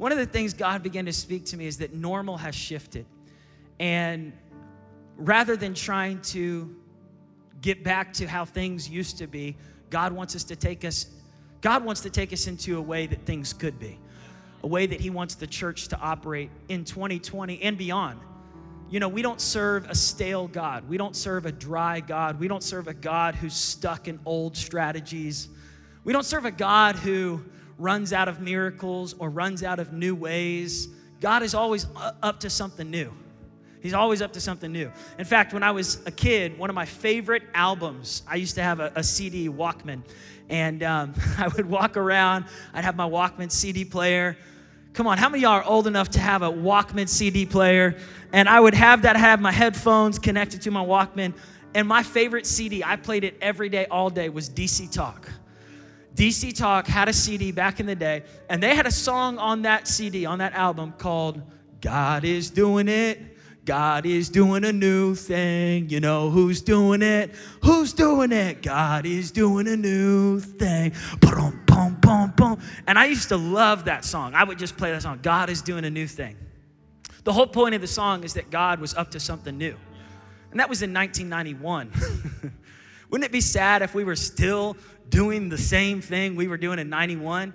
one of the things God began to speak to me is that normal has shifted. And rather than trying to get back to how things used to be, God wants us to take us God wants to take us into a way that things could be. A way that he wants the church to operate in 2020 and beyond. You know, we don't serve a stale God. We don't serve a dry God. We don't serve a God who's stuck in old strategies. We don't serve a God who runs out of miracles or runs out of new ways. God is always up to something new. He's always up to something new. In fact, when I was a kid, one of my favorite albums, I used to have a, a CD Walkman, and um, I would walk around. I'd have my Walkman CD player. Come on, how many y'all are old enough to have a Walkman CD player? And I would have that, have my headphones connected to my Walkman. And my favorite CD, I played it every day, all day, was DC Talk. DC Talk had a CD back in the day, and they had a song on that CD, on that album called God is Doing It. God is doing a new thing. You know who's doing it? Who's doing it? God is doing a new thing. And I used to love that song. I would just play that song. God is doing a new thing. The whole point of the song is that God was up to something new. And that was in 1991. Wouldn't it be sad if we were still doing the same thing we were doing in 91?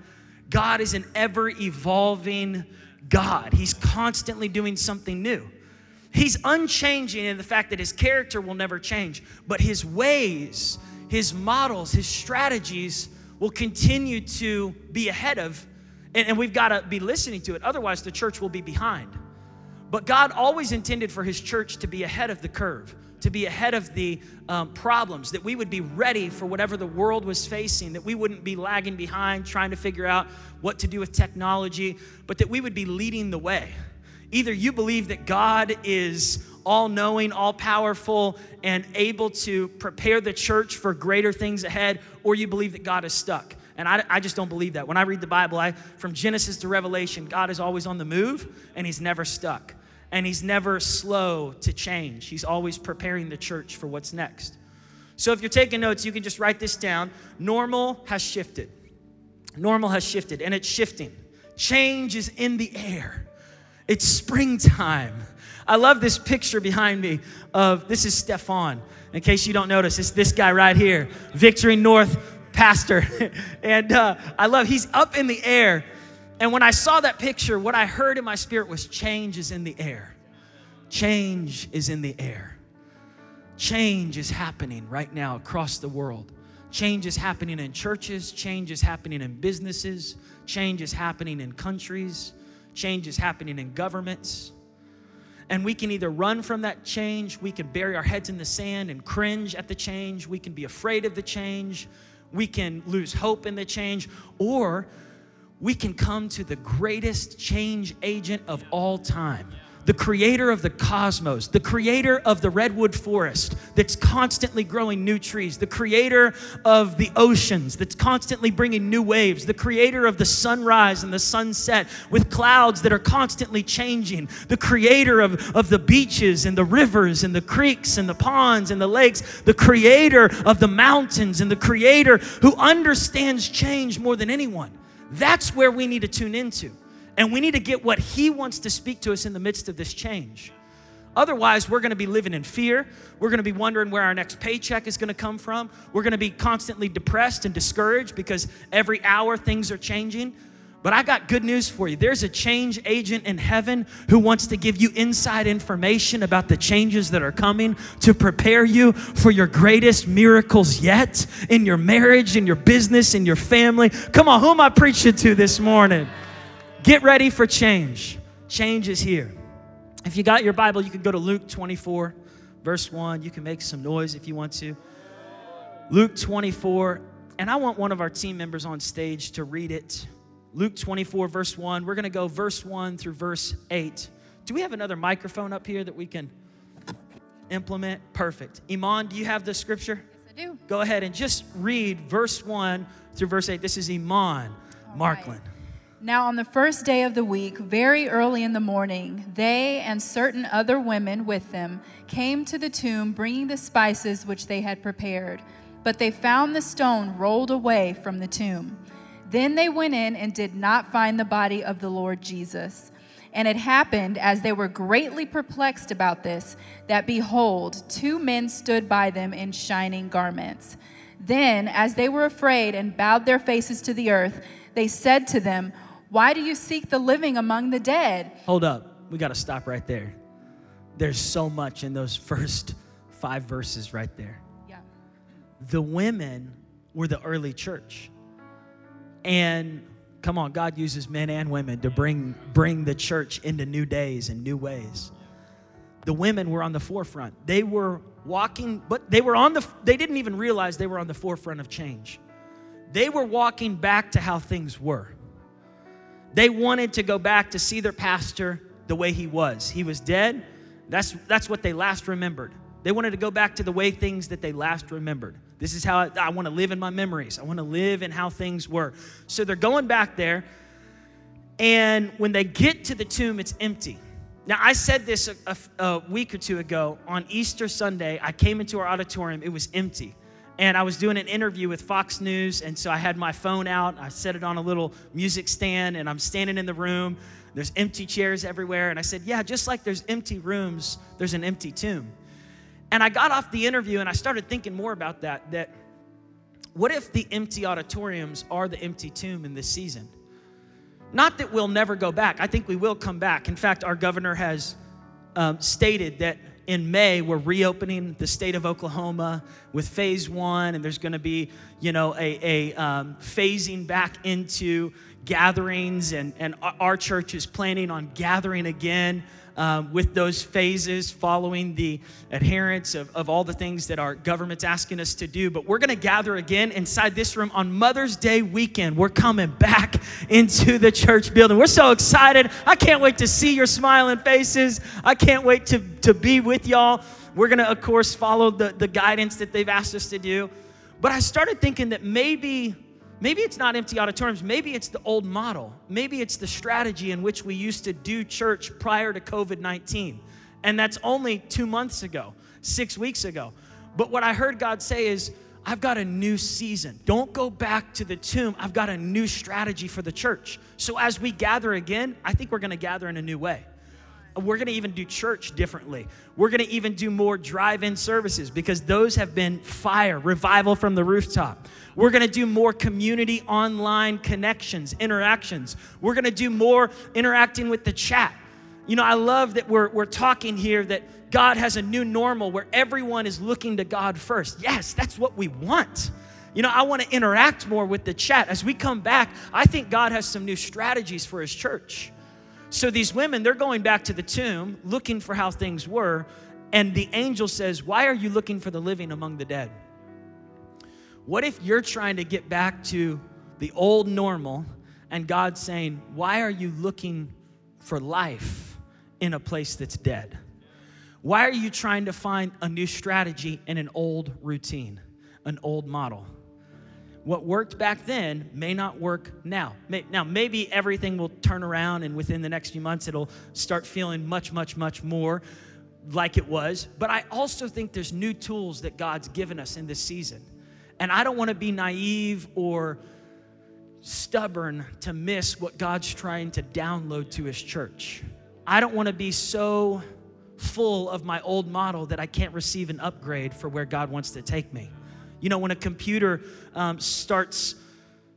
God is an ever evolving God. He's constantly doing something new. He's unchanging in the fact that his character will never change, but his ways, his models, his strategies will continue to be ahead of, and, and we've got to be listening to it. Otherwise, the church will be behind. But God always intended for his church to be ahead of the curve, to be ahead of the um, problems, that we would be ready for whatever the world was facing, that we wouldn't be lagging behind trying to figure out what to do with technology, but that we would be leading the way. Either you believe that God is all knowing, all powerful, and able to prepare the church for greater things ahead, or you believe that God is stuck. And I, I just don't believe that. When I read the Bible, I, from Genesis to Revelation, God is always on the move and He's never stuck. And He's never slow to change. He's always preparing the church for what's next. So if you're taking notes, you can just write this down. Normal has shifted. Normal has shifted, and it's shifting. Change is in the air. It's springtime. I love this picture behind me of this is Stefan. In case you don't notice, it's this guy right here, Victory North pastor. and uh, I love, he's up in the air. And when I saw that picture, what I heard in my spirit was change is in the air. Change is in the air. Change is happening right now across the world. Change is happening in churches, change is happening in businesses, change is happening in countries. Change is happening in governments. And we can either run from that change, we can bury our heads in the sand and cringe at the change, we can be afraid of the change, we can lose hope in the change, or we can come to the greatest change agent of all time the creator of the cosmos, the creator of the redwood forest that's constantly growing new trees, the creator of the oceans that's constantly bringing new waves, the creator of the sunrise and the sunset with clouds that are constantly changing, the creator of, of the beaches and the rivers and the creeks and the ponds and the lakes, the creator of the mountains and the creator who understands change more than anyone. That's where we need to tune into. And we need to get what He wants to speak to us in the midst of this change. Otherwise, we're going to be living in fear. We're going to be wondering where our next paycheck is going to come from. We're going to be constantly depressed and discouraged because every hour things are changing. But I got good news for you. There's a change agent in heaven who wants to give you inside information about the changes that are coming to prepare you for your greatest miracles yet in your marriage, in your business, in your family. Come on, who am I preaching to this morning? Get ready for change. Change is here. If you got your Bible, you can go to Luke 24, verse 1. You can make some noise if you want to. Luke 24, and I want one of our team members on stage to read it. Luke 24, verse 1. We're going to go verse 1 through verse 8. Do we have another microphone up here that we can implement? Perfect. Iman, do you have the scripture? Yes, I do. Go ahead and just read verse 1 through verse 8. This is Iman Markland. Right. Now, on the first day of the week, very early in the morning, they and certain other women with them came to the tomb bringing the spices which they had prepared. But they found the stone rolled away from the tomb. Then they went in and did not find the body of the Lord Jesus. And it happened, as they were greatly perplexed about this, that behold, two men stood by them in shining garments. Then, as they were afraid and bowed their faces to the earth, they said to them, Why do you seek the living among the dead? Hold up. We got to stop right there. There's so much in those first five verses right there. Yeah. The women were the early church. And come on, God uses men and women to bring, bring the church into new days and new ways. The women were on the forefront. They were walking, but they were on the, they didn't even realize they were on the forefront of change. They were walking back to how things were. They wanted to go back to see their pastor the way he was. He was dead. That's, that's what they last remembered. They wanted to go back to the way things that they last remembered. This is how I, I want to live in my memories. I want to live in how things were. So they're going back there. And when they get to the tomb, it's empty. Now, I said this a, a, a, week or two ago on Easter Sunday. I came into our auditorium, it was empty. And I was doing an interview with Fox News, and so I had my phone out. I set it on a little music stand, and I'm standing in the room. There's empty chairs everywhere. And I said, Yeah, just like there's empty rooms, there's an empty tomb. And I got off the interview and I started thinking more about that. That what if the empty auditoriums are the empty tomb in this season? Not that we'll never go back. I think we will come back. In fact, our governor has um, stated that in May we're reopening the state of Oklahoma with phase one, and there's going to be, you know, a, a um, phasing back into gatherings, and, and our church is planning on gathering again um, with those phases, following the adherence of, of all the things that our government's asking us to do. But we're going to gather again inside this room on Mother's Day weekend. We're coming back into the church building. We're so excited. I can't wait to see your smiling faces. I can't wait to, to be with y'all. We're going to, of course, follow the, the guidance that they've asked us to do. But I started thinking that maybe Maybe it's not empty auditoriums. Maybe it's the old model. Maybe it's the strategy in which we used to do church prior to COVID 19. And that's only two months ago, six weeks ago. But what I heard God say is, I've got a new season. Don't go back to the tomb. I've got a new strategy for the church. So as we gather again, I think we're going to gather in a new way. We're going to even do church differently. We're going to even do more drive in services because those have been fire, revival from the rooftop. We're going to do more community online connections, interactions. We're going to do more interacting with the chat. You know, I love that we're, we're talking here that God has a new normal where everyone is looking to God first. Yes, that's what we want. You know, I want to interact more with the chat. As we come back, I think God has some new strategies for His church. So these women, they're going back to the tomb looking for how things were. And the angel says, Why are you looking for the living among the dead? What if you're trying to get back to the old normal and God's saying, Why are you looking for life in a place that's dead? Why are you trying to find a new strategy in an old routine, an old model? What worked back then may not work now. Now, maybe everything will turn around and within the next few months it'll start feeling much, much, much more like it was. But I also think there's new tools that God's given us in this season. And I don't want to be naive or stubborn to miss what God's trying to download to His church. I don't want to be so full of my old model that I can't receive an upgrade for where God wants to take me. You know, when a computer um, starts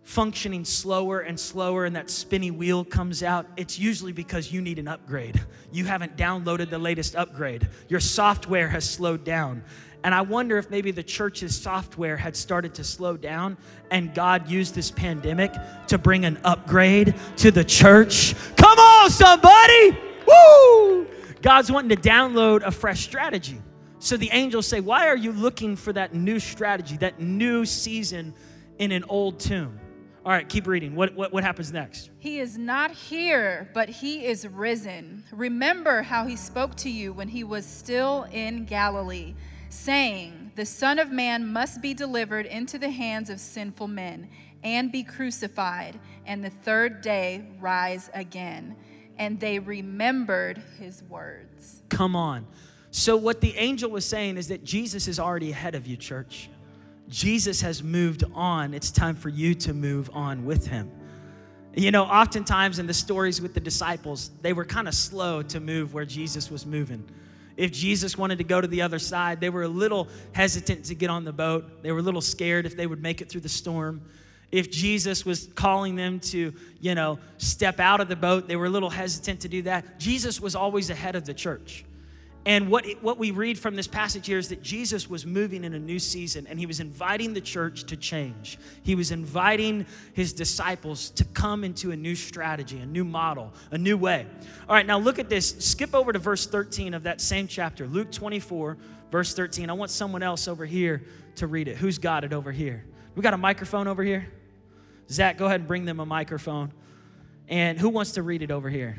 functioning slower and slower and that spinny wheel comes out, it's usually because you need an upgrade. You haven't downloaded the latest upgrade. Your software has slowed down. And I wonder if maybe the church's software had started to slow down and God used this pandemic to bring an upgrade to the church. Come on, somebody! Woo! God's wanting to download a fresh strategy. So the angels say, Why are you looking for that new strategy, that new season in an old tomb? All right, keep reading. What, what, what happens next? He is not here, but he is risen. Remember how he spoke to you when he was still in Galilee, saying, The Son of Man must be delivered into the hands of sinful men and be crucified, and the third day rise again. And they remembered his words. Come on. So, what the angel was saying is that Jesus is already ahead of you, church. Jesus has moved on. It's time for you to move on with him. You know, oftentimes in the stories with the disciples, they were kind of slow to move where Jesus was moving. If Jesus wanted to go to the other side, they were a little hesitant to get on the boat. They were a little scared if they would make it through the storm. If Jesus was calling them to, you know, step out of the boat, they were a little hesitant to do that. Jesus was always ahead of the church. And what, what we read from this passage here is that Jesus was moving in a new season and he was inviting the church to change. He was inviting his disciples to come into a new strategy, a new model, a new way. All right, now look at this. Skip over to verse 13 of that same chapter, Luke 24, verse 13. I want someone else over here to read it. Who's got it over here? We got a microphone over here? Zach, go ahead and bring them a microphone. And who wants to read it over here?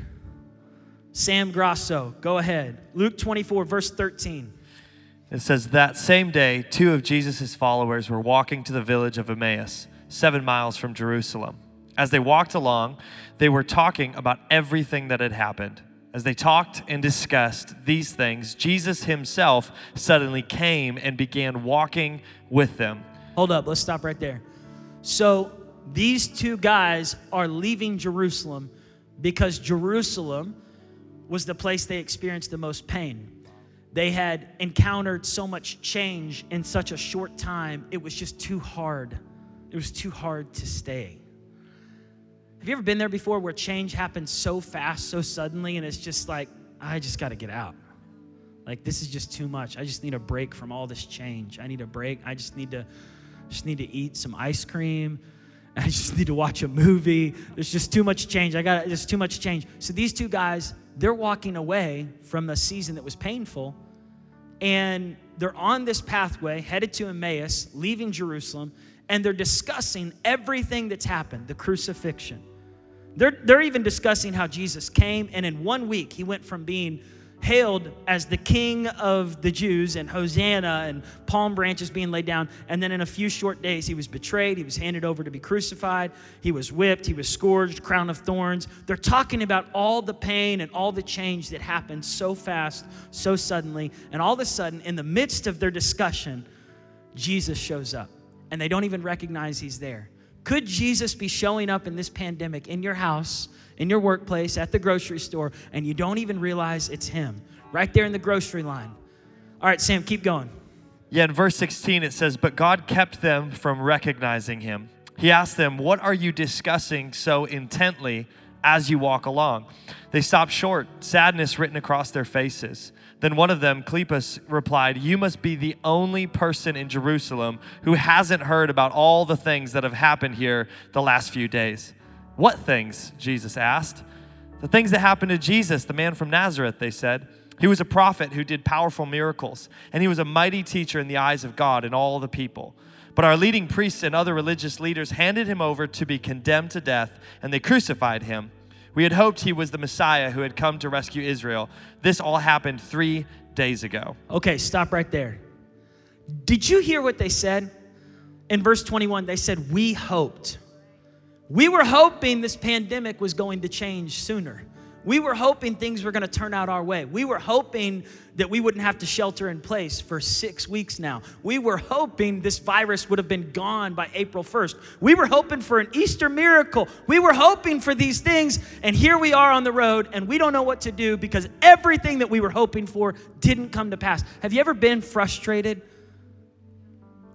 Sam Grosso, go ahead. Luke 24, verse 13. It says, That same day, two of Jesus' followers were walking to the village of Emmaus, seven miles from Jerusalem. As they walked along, they were talking about everything that had happened. As they talked and discussed these things, Jesus himself suddenly came and began walking with them. Hold up, let's stop right there. So, these two guys are leaving Jerusalem because Jerusalem was the place they experienced the most pain. They had encountered so much change in such a short time, it was just too hard. It was too hard to stay. Have you ever been there before where change happens so fast, so suddenly, and it's just like, I just got to get out? Like this is just too much. I just need a break from all this change. I need a break. I just need to just need to eat some ice cream. I just need to watch a movie. There's just too much change. I got there's too much change. So these two guys they're walking away from a season that was painful and they're on this pathway headed to Emmaus, leaving Jerusalem, and they're discussing everything that's happened the crucifixion. They're, they're even discussing how Jesus came, and in one week, he went from being hailed as the king of the Jews and Hosanna and palm branches being laid down. And then in a few short days, he was betrayed. He was handed over to be crucified. He was whipped. He was scourged, crown of thorns. They're talking about all the pain and all the change that happened so fast, so suddenly. And all of a sudden, in the midst of their discussion, Jesus shows up. And they don't even recognize he's there. Could Jesus be showing up in this pandemic in your house? In your workplace, at the grocery store, and you don't even realize it's Him right there in the grocery line. All right, Sam, keep going. Yeah, in verse 16 it says, But God kept them from recognizing Him. He asked them, What are you discussing so intently as you walk along? They stopped short, sadness written across their faces. Then one of them, Cleopas, replied, You must be the only person in Jerusalem who hasn't heard about all the things that have happened here the last few days. What things? Jesus asked. The things that happened to Jesus, the man from Nazareth, they said. He was a prophet who did powerful miracles, and he was a mighty teacher in the eyes of God and all the people. But our leading priests and other religious leaders handed him over to be condemned to death, and they crucified him. We had hoped he was the Messiah who had come to rescue Israel. This all happened three days ago. Okay, stop right there. Did you hear what they said? In verse 21, they said, We hoped. We were hoping this pandemic was going to change sooner. We were hoping things were going to turn out our way. We were hoping that we wouldn't have to shelter in place for six weeks now. We were hoping this virus would have been gone by April 1st. We were hoping for an Easter miracle. We were hoping for these things, and here we are on the road, and we don't know what to do because everything that we were hoping for didn't come to pass. Have you ever been frustrated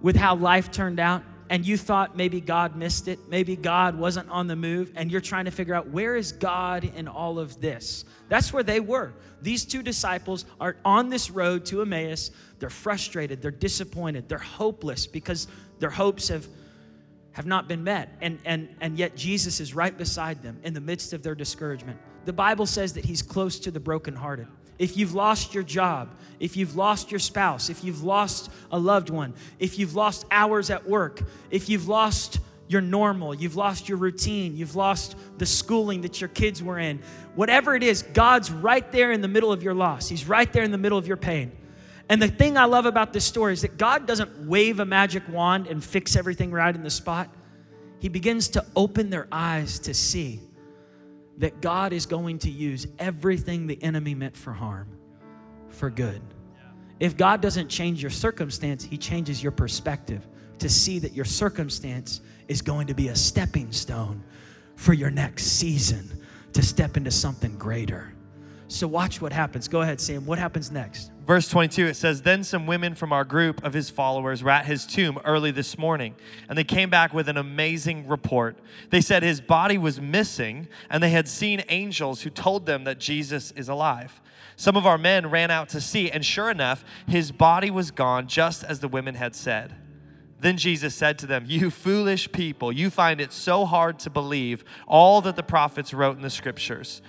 with how life turned out? And you thought maybe God missed it, maybe God wasn't on the move, and you're trying to figure out where is God in all of this. That's where they were. These two disciples are on this road to Emmaus. They're frustrated, they're disappointed, they're hopeless because their hopes have have not been met. And and and yet Jesus is right beside them in the midst of their discouragement. The Bible says that he's close to the brokenhearted if you've lost your job, if you've lost your spouse, if you've lost a loved one, if you've lost hours at work, if you've lost your normal, you've lost your routine, you've lost the schooling that your kids were in, whatever it is, God's right there in the middle of your loss. He's right there in the middle of your pain. And the thing I love about this story is that God doesn't wave a magic wand and fix everything right in the spot. He begins to open their eyes to see that God is going to use everything the enemy meant for harm for good. If God doesn't change your circumstance, He changes your perspective to see that your circumstance is going to be a stepping stone for your next season to step into something greater. So watch what happens. Go ahead, Sam. What happens next? Verse 22, it says, Then some women from our group of his followers were at his tomb early this morning, and they came back with an amazing report. They said his body was missing, and they had seen angels who told them that Jesus is alive. Some of our men ran out to see, and sure enough, his body was gone, just as the women had said. Then Jesus said to them, You foolish people, you find it so hard to believe all that the prophets wrote in the scriptures.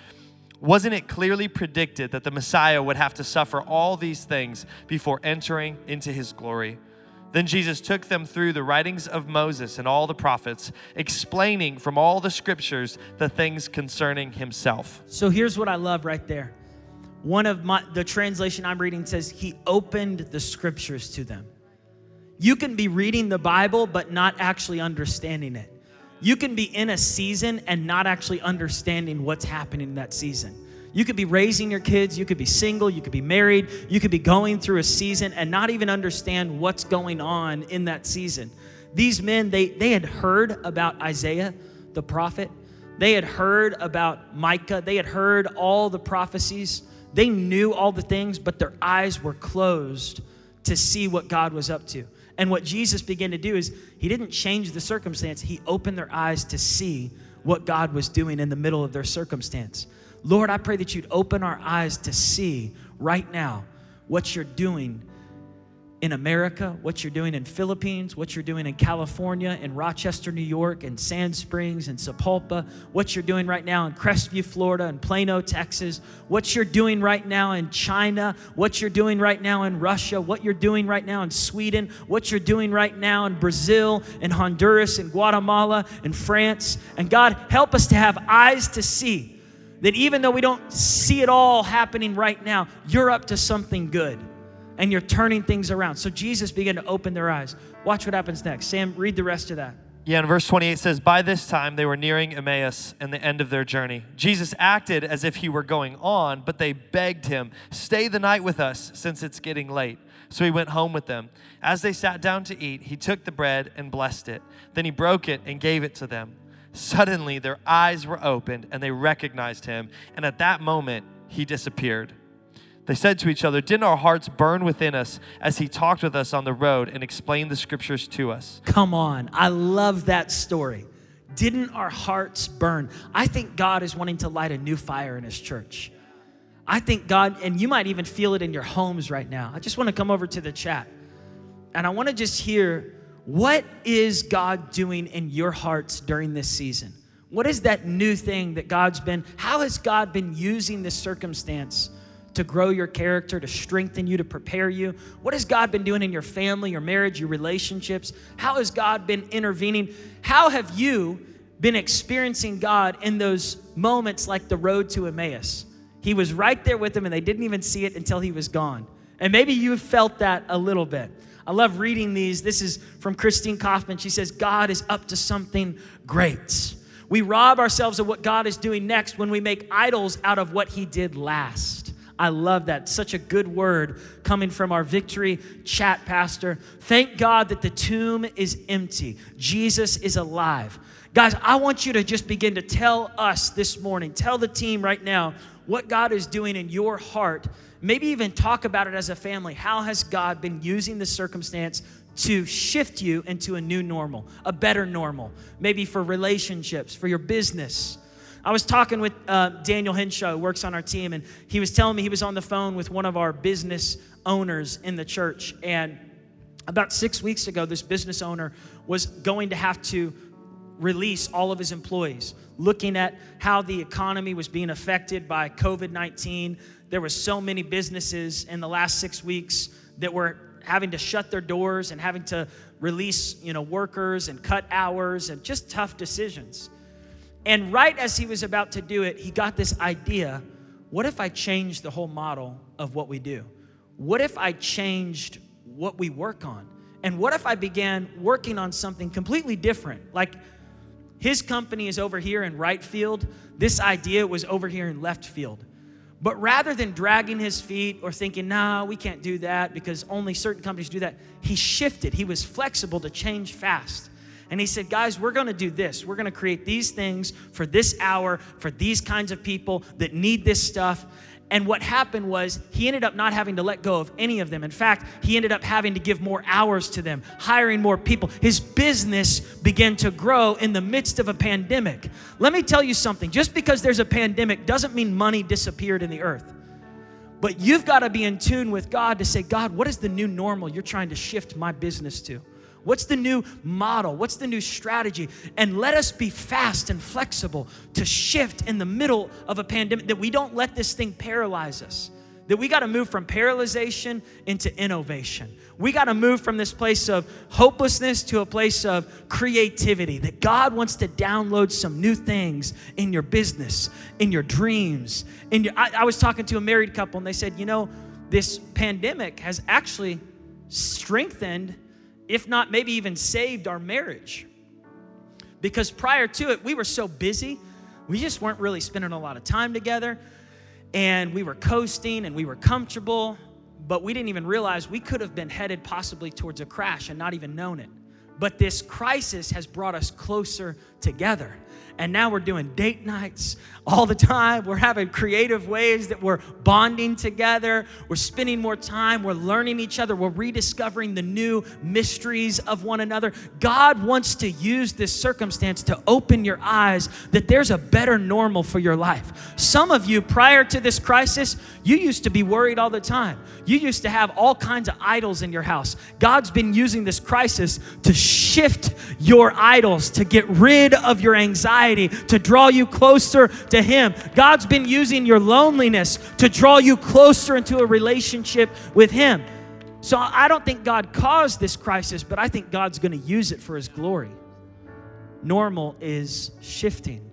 Wasn't it clearly predicted that the Messiah would have to suffer all these things before entering into his glory? Then Jesus took them through the writings of Moses and all the prophets, explaining from all the scriptures the things concerning himself. So here's what I love right there. One of my the translation I'm reading says he opened the scriptures to them. You can be reading the Bible but not actually understanding it. You can be in a season and not actually understanding what's happening in that season. You could be raising your kids, you could be single, you could be married, you could be going through a season and not even understand what's going on in that season. These men, they, they had heard about Isaiah, the prophet. They had heard about Micah. They had heard all the prophecies. They knew all the things, but their eyes were closed to see what God was up to. And what Jesus began to do is he didn't change the circumstance, he opened their eyes to see what God was doing in the middle of their circumstance. Lord, I pray that you'd open our eyes to see right now what you're doing in America, what you're doing in Philippines, what you're doing in California, in Rochester, New York, in Sand Springs, in Sapulpa, what you're doing right now in Crestview, Florida, in Plano, Texas, what you're doing right now in China, what you're doing right now in Russia, what you're doing right now in Sweden, what you're doing right now in Brazil, in Honduras, in Guatemala, in France. And God, help us to have eyes to see that even though we don't see it all happening right now, you're up to something good and you're turning things around. So Jesus began to open their eyes. Watch what happens next. Sam, read the rest of that. Yeah, and verse 28 says, By this time they were nearing Emmaus and the end of their journey. Jesus acted as if he were going on, but they begged him, Stay the night with us, since it's getting late. So he went home with them. As they sat down to eat, he took the bread and blessed it. Then he broke it and gave it to them. Suddenly their eyes were opened and they recognized him, and at that moment he disappeared. They said to each other, Didn't our hearts burn within us as he talked with us on the road and explained the scriptures to us? Come on. I love that story. Didn't our hearts burn? I think God is wanting to light a new fire in his church. I think God, and you might even feel it in your homes right now. I just want to come over to the chat and I want to just hear what is God doing in your hearts during this season? What is that new thing that God's been, how has God been using this circumstance? To grow your character, to strengthen you, to prepare you? What has God been doing in your family, your marriage, your relationships? How has God been intervening? How have you been experiencing God in those moments like the road to Emmaus? He was right there with them and they didn't even see it until he was gone. And maybe you felt that a little bit. I love reading these. This is from Christine Kaufman. She says, God is up to something great. We rob ourselves of what God is doing next when we make idols out of what he did last. I love that. Such a good word coming from our victory chat pastor. Thank God that the tomb is empty. Jesus is alive. Guys, I want you to just begin to tell us this morning, tell the team right now what God is doing in your heart. Maybe even talk about it as a family. How has God been using this circumstance to shift you into a new normal, a better normal? Maybe for relationships, for your business I was talking with uh, Daniel Henshaw, who works on our team, and he was telling me he was on the phone with one of our business owners in the church. And about six weeks ago, this business owner was going to have to release all of his employees, looking at how the economy was being affected by COVID 19. There were so many businesses in the last six weeks that were having to shut their doors and having to release you know workers and cut hours and just tough decisions and right as he was about to do it, he got this idea what if I changed the whole model of what we do? What if I changed what we work on? And what if I began working on something completely different? Like his company is over here in right field, this idea was over here in left field. But rather than dragging his feet or thinking, nah, we can't do that because only certain companies do that, he shifted. He was flexible to change fast. And he said, guys, we're gonna do this. We're gonna create these things for this hour, for these kinds of people that need this stuff. And what happened was he ended up not having to let go of any of them. In fact, he ended up having to give more hours to them, hiring more people. His business began to grow in the midst of a pandemic. Let me tell you something just because there's a pandemic doesn't mean money disappeared in the earth. But you've got to be in tune with God to say, God, what is the new normal you're trying to shift my business to? What's the new model? What's the new strategy? And let us be fast and flexible to shift in the middle of a pandemic, that we don't let this thing paralyze us. That we got to move from paralyzation into innovation. We got to move from this place of hopelessness to a place of creativity. That God wants to download some new things in your business, in your dreams. In your, I, I was talking to a married couple and they said, you know, this pandemic has actually strengthened if not maybe even saved our marriage. Because prior to it, we were so busy, we just weren't really spending a lot of time together. And we were coasting and we were comfortable, but we didn't even realize we could have been headed possibly towards a crash and not even known it. But this crisis has brought us closer together. And now we're doing date nights all the time. We're having creative ways that we're bonding together. We're spending more time. We're learning each other. We're rediscovering the new mysteries of one another. God wants to use this circumstance to open your eyes that there's a better normal for your life. Some of you, prior to this crisis, you used to be worried all the time. You used to have all kinds of idols in your house. God's been using this crisis to shift your idols, to get rid of your anxiety, to draw you closer to Him. God's been using your loneliness to draw you closer into a relationship with Him. So I don't think God caused this crisis, but I think God's going to use it for His glory. Normal is shifting.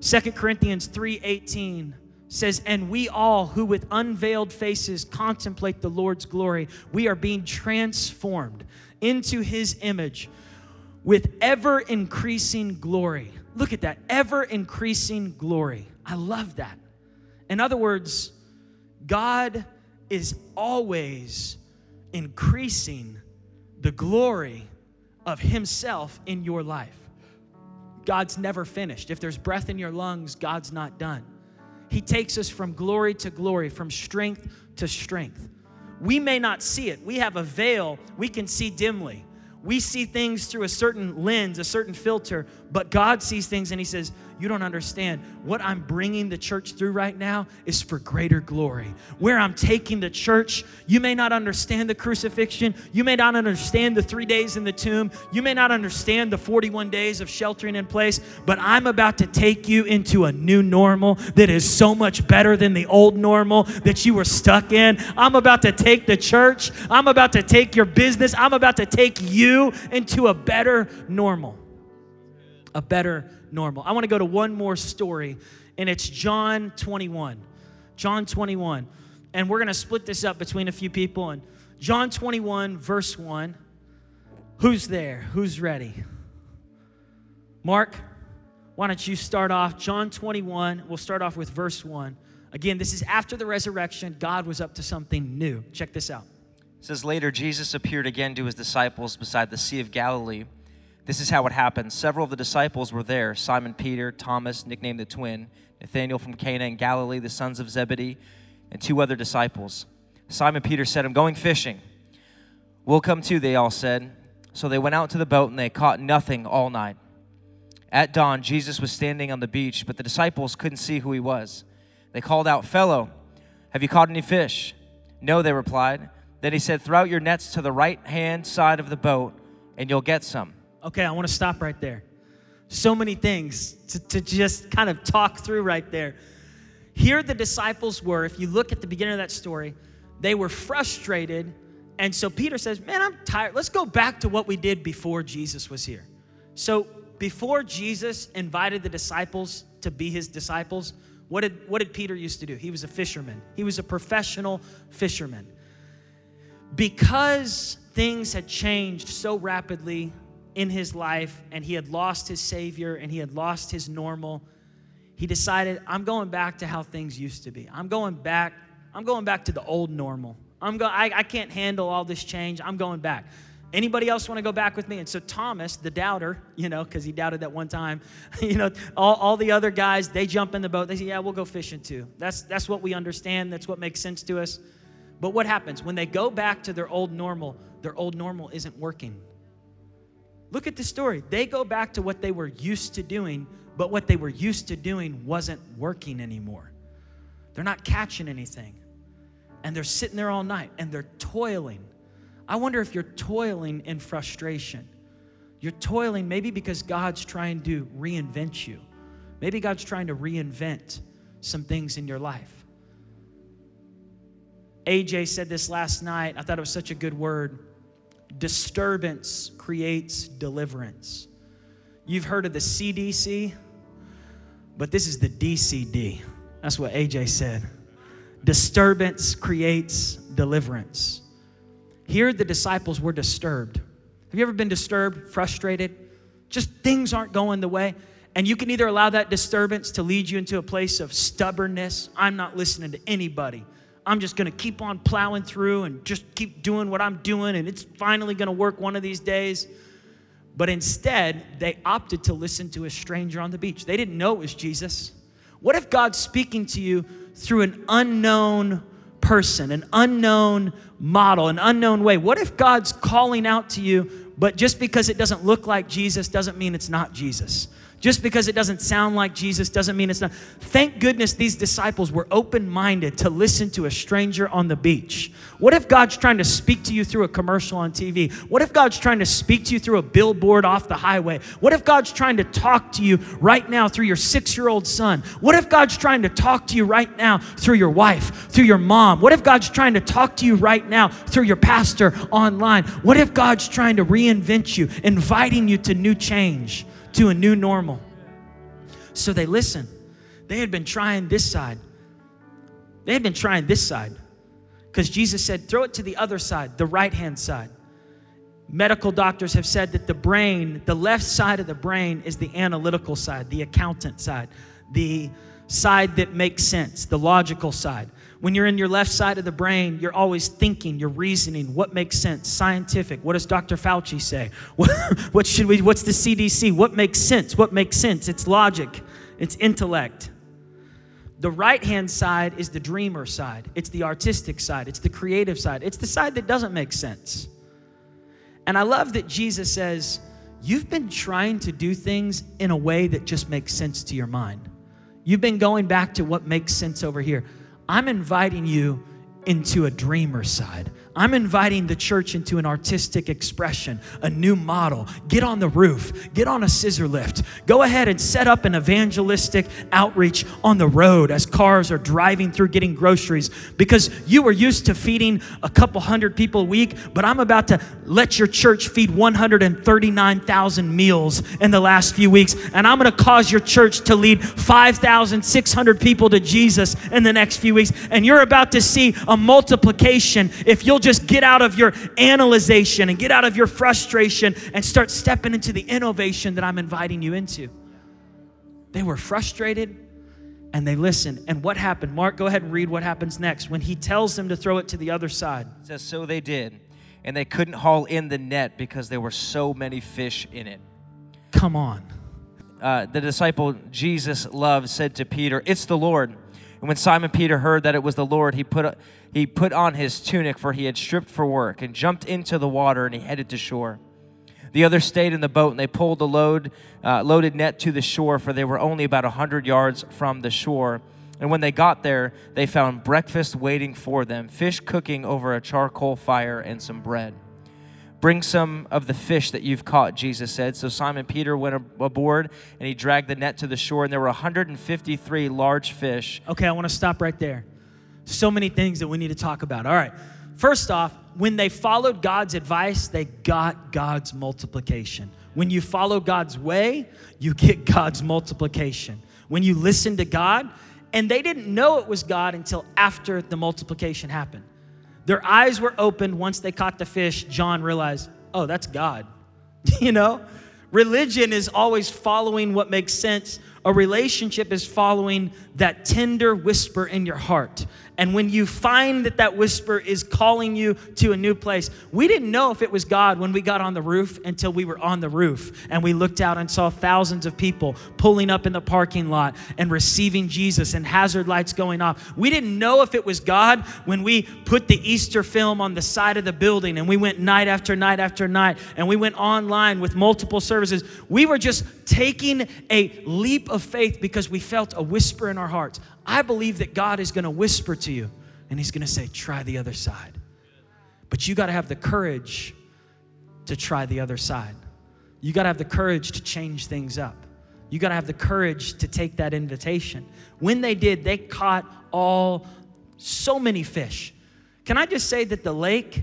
Second Corinthians 3:18 says, And we all who with unveiled faces contemplate the Lord's glory, we are being transformed into his image with ever increasing glory. Look at that, ever increasing glory. I love that. In other words, God is always increasing the glory of himself in your life. God's never finished. If there's breath in your lungs, God's not done. He takes us from glory to glory, from strength to strength. We may not see it. We have a veil we can see dimly. We see things through a certain lens, a certain filter, but God sees things and He says, You don't understand. What I'm bringing the church through right now is for greater glory. Where I'm taking the church, you may not understand the crucifixion. You may not understand the three days in the tomb. You may not understand the 41 days of sheltering in place, but I'm about to take you into a new normal that is so much better than the old normal that you were stuck in. I'm about to take the church, I'm about to take your business, I'm about to take you into a better normal a better normal. I want to go to one more story, and it's John 21. John 21. And we're going to split this up between a few people. And John 21, verse 1. Who's there? Who's ready? Mark, why don't you start off? John 21, we'll start off with verse 1. Again, this is after the resurrection. God was up to something new. Check this out. It says later, Jesus appeared again to his disciples beside the Sea of Galilee. This is how it happened. Several of the disciples were there Simon Peter, Thomas, nicknamed the twin, Nathanael from Cana in Galilee, the sons of Zebedee, and two other disciples. Simon Peter said, I'm going fishing. We'll come too, they all said. So they went out to the boat and they caught nothing all night. At dawn, Jesus was standing on the beach, but the disciples couldn't see who he was. They called out, Fellow, have you caught any fish? No, they replied. Then he said, Throw out your nets to the right hand side of the boat, and you'll get some. Okay, I want to stop right there. So many things to, to just kind of talk through right there. Here, the disciples were, if you look at the beginning of that story, they were frustrated. And so Peter says, Man, I'm tired. Let's go back to what we did before Jesus was here. So, before Jesus invited the disciples to be his disciples, what did, what did Peter used to do? He was a fisherman, he was a professional fisherman. Because things had changed so rapidly in his life and he had lost his Savior and he had lost his normal, he decided, I'm going back to how things used to be. I'm going back, I'm going back to the old normal. I'm go, I, I can't handle all this change. I'm going back. Anybody else want to go back with me? And so Thomas, the doubter, you know, because he doubted that one time, you know, all, all the other guys, they jump in the boat. They say, yeah, we'll go fishing too. That's, that's what we understand. That's what makes sense to us. But what happens? When they go back to their old normal, their old normal isn't working. Look at the story. They go back to what they were used to doing, but what they were used to doing wasn't working anymore. They're not catching anything. And they're sitting there all night and they're toiling I wonder if you're toiling in frustration. You're toiling maybe because God's trying to reinvent you. Maybe God's trying to reinvent some things in your life. AJ said this last night. I thought it was such a good word. Disturbance creates deliverance. You've heard of the CDC, but this is the DCD. That's what AJ said. Disturbance creates deliverance. Here, the disciples were disturbed. Have you ever been disturbed, frustrated? Just things aren't going the way. And you can either allow that disturbance to lead you into a place of stubbornness. I'm not listening to anybody. I'm just going to keep on plowing through and just keep doing what I'm doing, and it's finally going to work one of these days. But instead, they opted to listen to a stranger on the beach. They didn't know it was Jesus. What if God's speaking to you through an unknown person, an unknown model, an unknown way? What if God's calling out to you, but just because it doesn't look like Jesus doesn't mean it's not Jesus? Just because it doesn't sound like Jesus doesn't mean it's not. Thank goodness these disciples were open minded to listen to a stranger on the beach. What if God's trying to speak to you through a commercial on TV? What if God's trying to speak to you through a billboard off the highway? What if God's trying to talk to you right now through your six year old son? What if God's trying to talk to you right now through your wife, through your mom? What if God's trying to talk to you right now through your pastor online? What if God's trying to reinvent you, inviting you to new change? To a new normal. So they listen. They had been trying this side. They had been trying this side because Jesus said, throw it to the other side, the right hand side. Medical doctors have said that the brain, the left side of the brain, is the analytical side, the accountant side, the side that makes sense, the logical side. When you're in your left side of the brain, you're always thinking, you're reasoning, what makes sense, scientific. What does Dr. Fauci say? What, should we, what's the CDC? What makes sense? What makes sense? It's logic, it's intellect. The right hand side is the dreamer side, it's the artistic side, it's the creative side, it's the side that doesn't make sense. And I love that Jesus says, You've been trying to do things in a way that just makes sense to your mind. You've been going back to what makes sense over here. I'm inviting you into a dreamer side. I'm inviting the church into an artistic expression, a new model. Get on the roof, get on a scissor lift. Go ahead and set up an evangelistic outreach on the road as cars are driving through getting groceries because you were used to feeding a couple hundred people a week, but I'm about to let your church feed 139,000 meals in the last few weeks, and I'm going to cause your church to lead 5,600 people to Jesus in the next few weeks, and you're about to see a multiplication if you'll just get out of your analyzation and get out of your frustration and start stepping into the innovation that I'm inviting you into. They were frustrated and they listened. And what happened? Mark, go ahead and read what happens next when he tells them to throw it to the other side. It says, So they did. And they couldn't haul in the net because there were so many fish in it. Come on. Uh, the disciple Jesus loved said to Peter, It's the Lord. And when Simon Peter heard that it was the Lord, he put, he put on his tunic, for he had stripped for work, and jumped into the water, and he headed to shore. The others stayed in the boat, and they pulled the load, uh, loaded net to the shore, for they were only about a hundred yards from the shore. And when they got there, they found breakfast waiting for them fish cooking over a charcoal fire, and some bread. Bring some of the fish that you've caught, Jesus said. So Simon Peter went aboard and he dragged the net to the shore, and there were 153 large fish. Okay, I want to stop right there. So many things that we need to talk about. All right. First off, when they followed God's advice, they got God's multiplication. When you follow God's way, you get God's multiplication. When you listen to God, and they didn't know it was God until after the multiplication happened. Their eyes were opened once they caught the fish. John realized, oh, that's God. you know? Religion is always following what makes sense A relationship is following that tender whisper in your heart. And when you find that that whisper is calling you to a new place, we didn't know if it was God when we got on the roof until we were on the roof and we looked out and saw thousands of people pulling up in the parking lot and receiving Jesus and hazard lights going off. We didn't know if it was God when we put the Easter film on the side of the building and we went night after night after night and we went online with multiple services. We were just taking a leap of faith because we felt a whisper in our hearts. I believe that God is going to whisper to you and He's going to say, try the other side. But you got to have the courage to try the other side. You got to have the courage to change things up. You got to have the courage to take that invitation. When they did, they caught all so many fish. Can I just say that the lake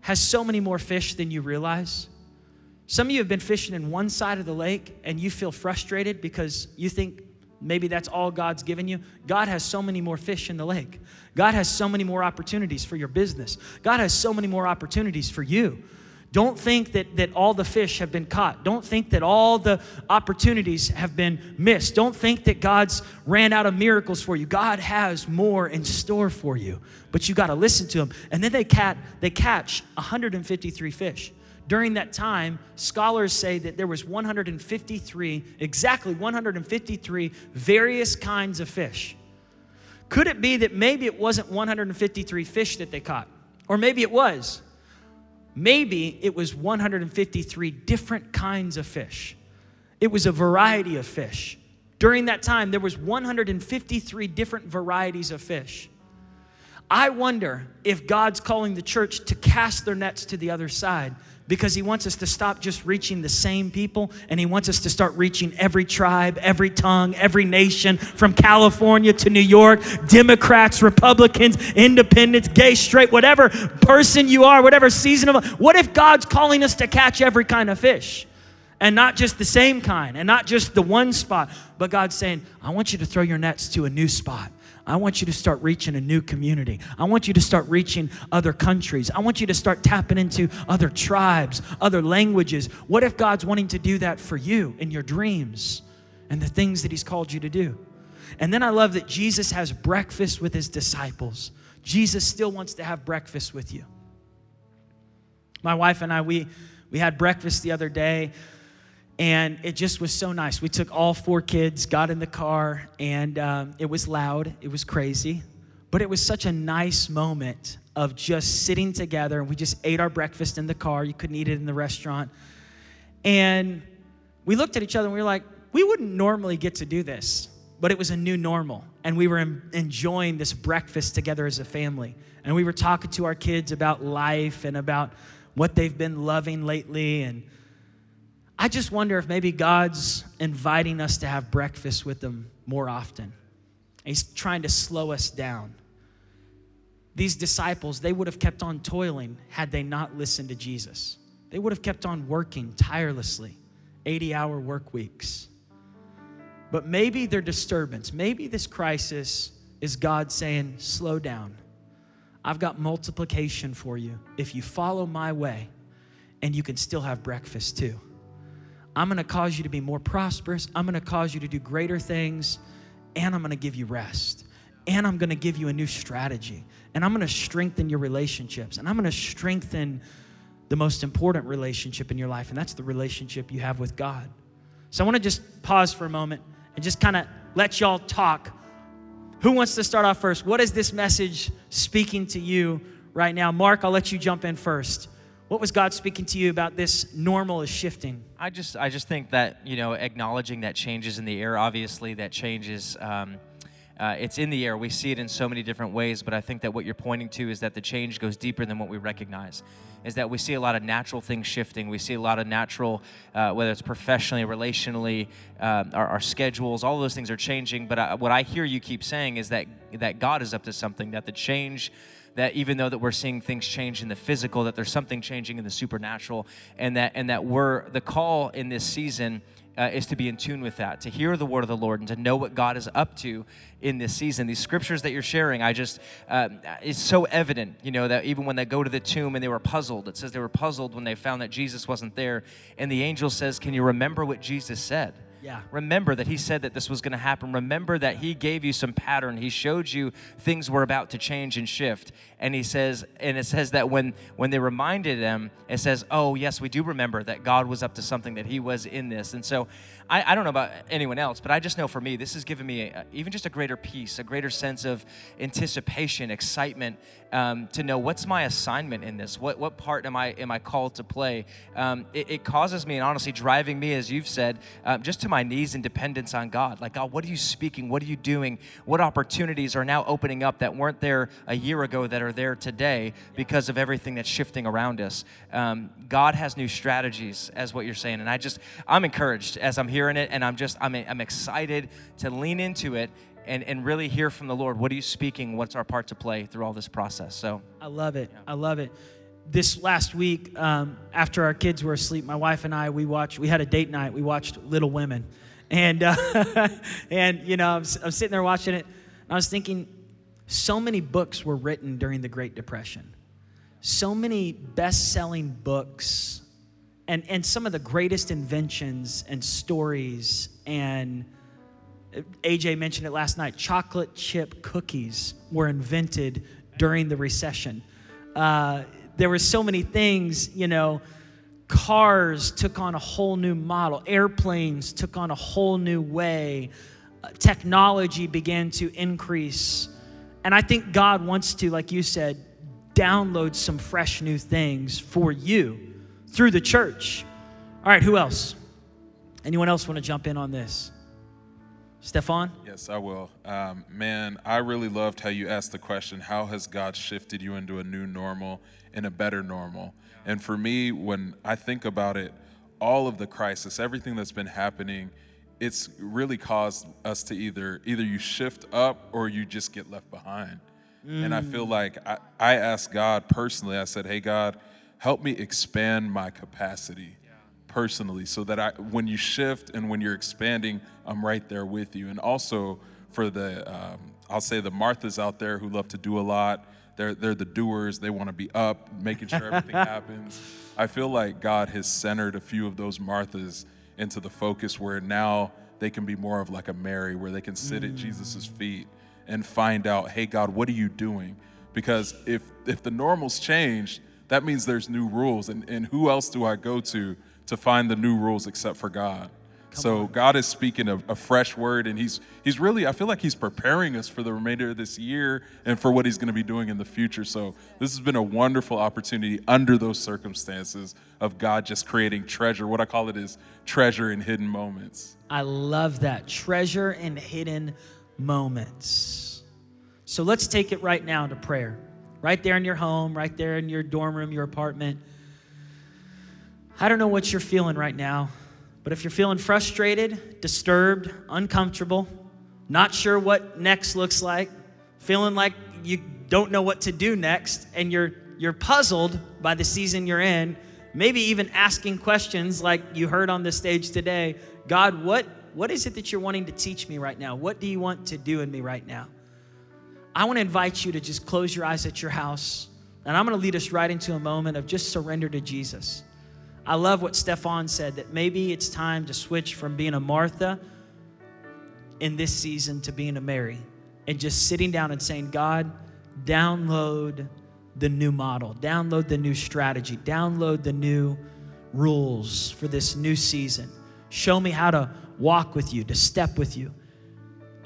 has so many more fish than you realize? Some of you have been fishing in one side of the lake and you feel frustrated because you think maybe that's all God's given you. God has so many more fish in the lake. God has so many more opportunities for your business. God has so many more opportunities for you. Don't think that, that all the fish have been caught. Don't think that all the opportunities have been missed. Don't think that God's ran out of miracles for you. God has more in store for you, but you got to listen to Him. And then they, cat, they catch 153 fish. During that time, scholars say that there was 153, exactly 153 various kinds of fish. Could it be that maybe it wasn't 153 fish that they caught? Or maybe it was. Maybe it was 153 different kinds of fish. It was a variety of fish. During that time, there was 153 different varieties of fish. I wonder if God's calling the church to cast their nets to the other side because he wants us to stop just reaching the same people and he wants us to start reaching every tribe, every tongue, every nation from California to New York, Democrats, Republicans, independents, gay, straight, whatever person you are, whatever season of what if God's calling us to catch every kind of fish? And not just the same kind, and not just the one spot, but God's saying, I want you to throw your nets to a new spot. I want you to start reaching a new community. I want you to start reaching other countries. I want you to start tapping into other tribes, other languages. What if God's wanting to do that for you in your dreams and the things that He's called you to do? And then I love that Jesus has breakfast with His disciples. Jesus still wants to have breakfast with you. My wife and I, we, we had breakfast the other day. And it just was so nice. We took all four kids, got in the car, and um, it was loud. It was crazy. But it was such a nice moment of just sitting together. And we just ate our breakfast in the car. You couldn't eat it in the restaurant. And we looked at each other and we were like, we wouldn't normally get to do this, but it was a new normal. And we were enjoying this breakfast together as a family. And we were talking to our kids about life and about what they've been loving lately and I just wonder if maybe God's inviting us to have breakfast with them more often. He's trying to slow us down. These disciples, they would have kept on toiling had they not listened to Jesus. They would have kept on working tirelessly, 80 hour work weeks. But maybe their disturbance, maybe this crisis is God saying, slow down. I've got multiplication for you if you follow my way, and you can still have breakfast too. I'm going to cause you to be more prosperous. I'm going to cause you to do greater things. And I'm going to give you rest. And I'm going to give you a new strategy. And I'm going to strengthen your relationships. And I'm going to strengthen the most important relationship in your life. And that's the relationship you have with God. So I want to just pause for a moment and just kind of let y'all talk. Who wants to start off first? What is this message speaking to you right now? Mark, I'll let you jump in first. What was God speaking to you about this normal is shifting? I just, I just think that you know, acknowledging that changes in the air. Obviously, that changes. Um, uh, it's in the air. We see it in so many different ways, but I think that what you're pointing to is that the change goes deeper than what we recognize. Is that we see a lot of natural things shifting. We see a lot of natural, uh, whether it's professionally, relationally, uh, our, our, schedules, all those things are changing. But I, what I hear you keep saying is that that God is up to something. That the change that even though that we're seeing things change in the physical, that there's something changing in the supernatural, and that and that we're the call in this season uh, is to be in tune with that, to hear the word of the Lord, and to know what God is up to in this season. These scriptures that you're sharing, I just, uh, it's so evident, you know, that even when they go to the tomb and they were puzzled, it says they were puzzled when they found that Jesus wasn't there. And the angel says, Can you remember what Jesus said? Yeah. Remember that He said that this was going to happen. Remember that He gave you some pattern. He showed you things were about to change and shift. And He says, and it says that when when they reminded them, it says, "Oh yes, we do remember that God was up to something. That He was in this." And so, I, I don't know about anyone else, but I just know for me, this has given me a, even just a greater peace, a greater sense of anticipation, excitement um, to know what's my assignment in this. What what part am I am I called to play? Um, it, it, causes me, and honestly, driving me, as you've said, um, just to my knees in dependence on God. Like, God, what are you speaking? What are you doing? What opportunities are now opening up that weren't there a year ago that are there today because of everything that's shifting around us? Um, God has new strategies, as what you're saying, and I just I'm encouraged as I'm hearing it, and I'm just I'm I'm excited to lean into it and, and really hear from the Lord. What are you speaking? What's our part to play through all this process? So I love it. I love it. This last week, um, after our kids were asleep, my wife and I we watched. We had a date night. We watched Little Women, and uh, and you know I was, I was sitting there watching it. And I was thinking, so many books were written during the Great Depression. So many best-selling books, and and some of the greatest inventions and stories and AJ mentioned it last night. Chocolate chip cookies were invented during the recession. Uh, there were so many things, you know, cars took on a whole new model, airplanes took on a whole new way, uh, technology began to increase. And I think God wants to, like you said, download some fresh new things for you through the church. All right, who else? Anyone else want to jump in on this? Stefan? Yes, I will. Um, man, I really loved how you asked the question how has God shifted you into a new normal and a better normal? And for me, when I think about it, all of the crisis, everything that's been happening, it's really caused us to either either you shift up or you just get left behind. Mm. And I feel like I, I asked God personally, I said, Hey God, help me expand my capacity personally so that I when you shift and when you're expanding, I'm right there with you. And also for the um, I'll say the Marthas out there who love to do a lot. They're they're the doers. They want to be up, making sure everything happens. I feel like God has centered a few of those Marthas into the focus where now they can be more of like a Mary, where they can sit mm. at Jesus's feet and find out, hey God, what are you doing? Because if if the normals change, that means there's new rules. And, and who else do I go to to find the new rules except for God. Come so on. God is speaking a, a, fresh word, and He's He's really I feel like He's preparing us for the remainder of this year and for what He's going to be doing in the future. So this has been a wonderful opportunity under those circumstances of God just creating treasure. What I call it is treasure in hidden moments. I love that treasure in hidden moments. So let's take it right now to prayer. Right there in your home, right there in your dorm room, your apartment. I don't know what you're feeling right now, but if you're feeling frustrated, disturbed, uncomfortable, not sure what next looks like, feeling like you don't know what to do next, and you're you're puzzled by the season you're in, maybe even asking questions like you heard on the stage today, God, what what is it that you're wanting to teach me right now? What do you want to do in me right now? I want to invite you to just close your eyes at your house, and I'm going to lead us right into a moment of just surrender to Jesus. I love what Stefan said that maybe it's time to switch from being a Martha in this season to being a Mary and just sitting down and saying, God, download the new model, download the new strategy, download the new rules for this new season. Show me how to walk with you, to step with you.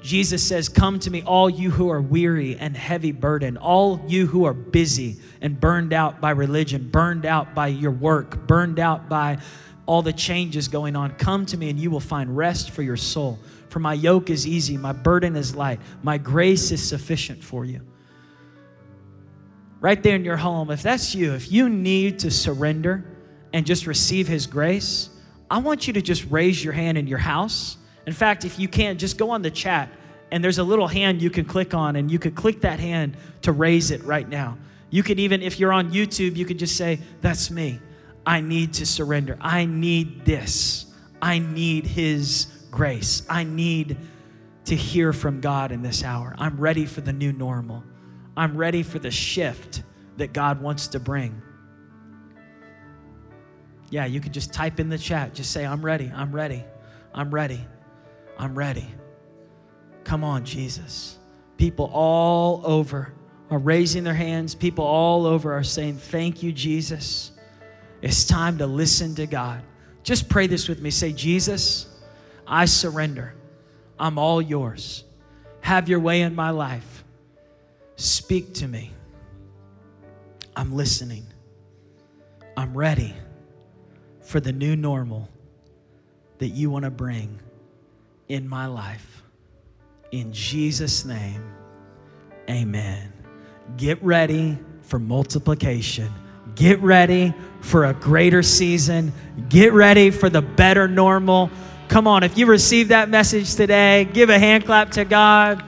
Jesus says, Come to me, all you who are weary and heavy burdened, all you who are busy and burned out by religion, burned out by your work, burned out by all the changes going on. Come to me and you will find rest for your soul. For my yoke is easy, my burden is light, my grace is sufficient for you. Right there in your home, if that's you, if you need to surrender and just receive His grace, I want you to just raise your hand in your house in fact, if you can, just go on the chat and there's a little hand you can click on, and you could click that hand to raise it right now. You could even, if you're on YouTube, you could just say, That's me. I need to surrender. I need this. I need His grace. I need to hear from God in this hour. I'm ready for the new normal. I'm ready for the shift that God wants to bring. Yeah, you could just type in the chat, just say, I'm ready, I'm ready. I'm ready. I'm ready. Come on, Jesus. People all over are raising their hands. People all over are saying, Thank you, Jesus. It's time to listen to God. Just pray this with me. Say, Jesus, I surrender. I'm all yours. Have your way in my life. Speak to me. I'm listening. I'm ready for the new normal that you want to bring in my life. In Jesus' name, amen. Get ready for multiplication. Get ready for a greater season. Get ready for the better normal. Come on, if you received that message today, give a hand clap to God.